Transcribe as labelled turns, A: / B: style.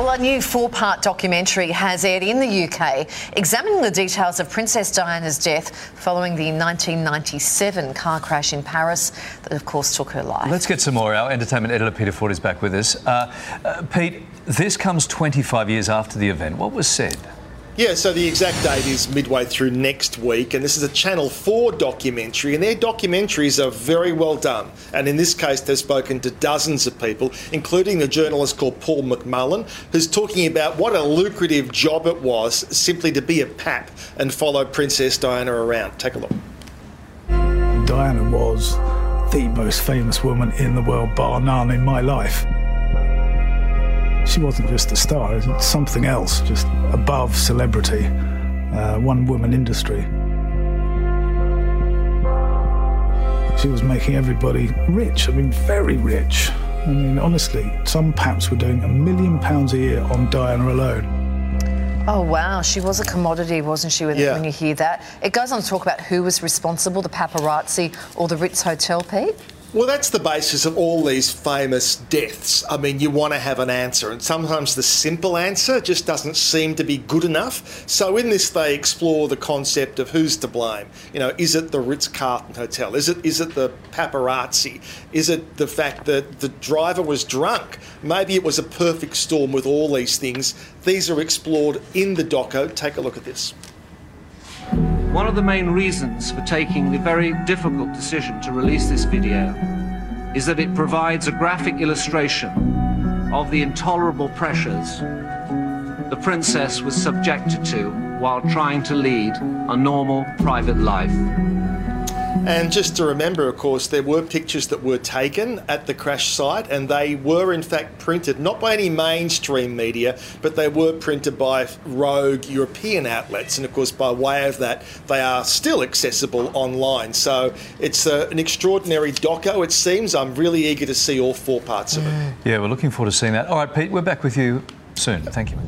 A: Well, a new four part documentary has aired in the UK examining the details of Princess Diana's death following the 1997 car crash in Paris that, of course, took her life.
B: Let's get some more. Our entertainment editor, Peter Ford, is back with us. Uh, uh, Pete, this comes 25 years after the event. What was said?
C: Yeah, so the exact date is midway through next week, and this is a Channel 4 documentary, and their documentaries are very well done. And in this case, they've spoken to dozens of people, including the journalist called Paul McMullen, who's talking about what a lucrative job it was simply to be a pap and follow Princess Diana around. Take a look.
D: Diana was the most famous woman in the world, bar none, in my life she wasn't just a star, it was something else, just above celebrity, uh, one woman industry. She was making everybody rich, I mean, very rich. I mean, honestly, some paps were doing a million pounds a year on Diana alone.
A: Oh, wow. She was a commodity, wasn't she, when,
C: Yeah.
A: when you hear that? It goes on to talk about who was responsible, the paparazzi or the Ritz Hotel, Pete?
C: Well, that's the basis of all these famous deaths. I mean, you want to have an answer, and sometimes the simple answer just doesn't seem to be good enough. So, in this, they explore the concept of who's to blame. You know, is it the Ritz Carlton Hotel? Is it is it the paparazzi? Is it the fact that the driver was drunk? Maybe it was a perfect storm with all these things. These are explored in the doco. Take a look at this.
E: One of the main reasons for taking the very difficult decision to release this video is that it provides a graphic illustration of the intolerable pressures the princess was subjected to while trying to lead a normal private life.
C: And just to remember, of course, there were pictures that were taken at the crash site, and they were in fact printed not by any mainstream media, but they were printed by rogue European outlets. And of course, by way of that, they are still accessible online. So it's uh, an extraordinary doco, it seems. I'm really eager to see all four parts of it.
B: Yeah, we're looking forward to seeing that. All right, Pete, we're back with you soon. Thank you.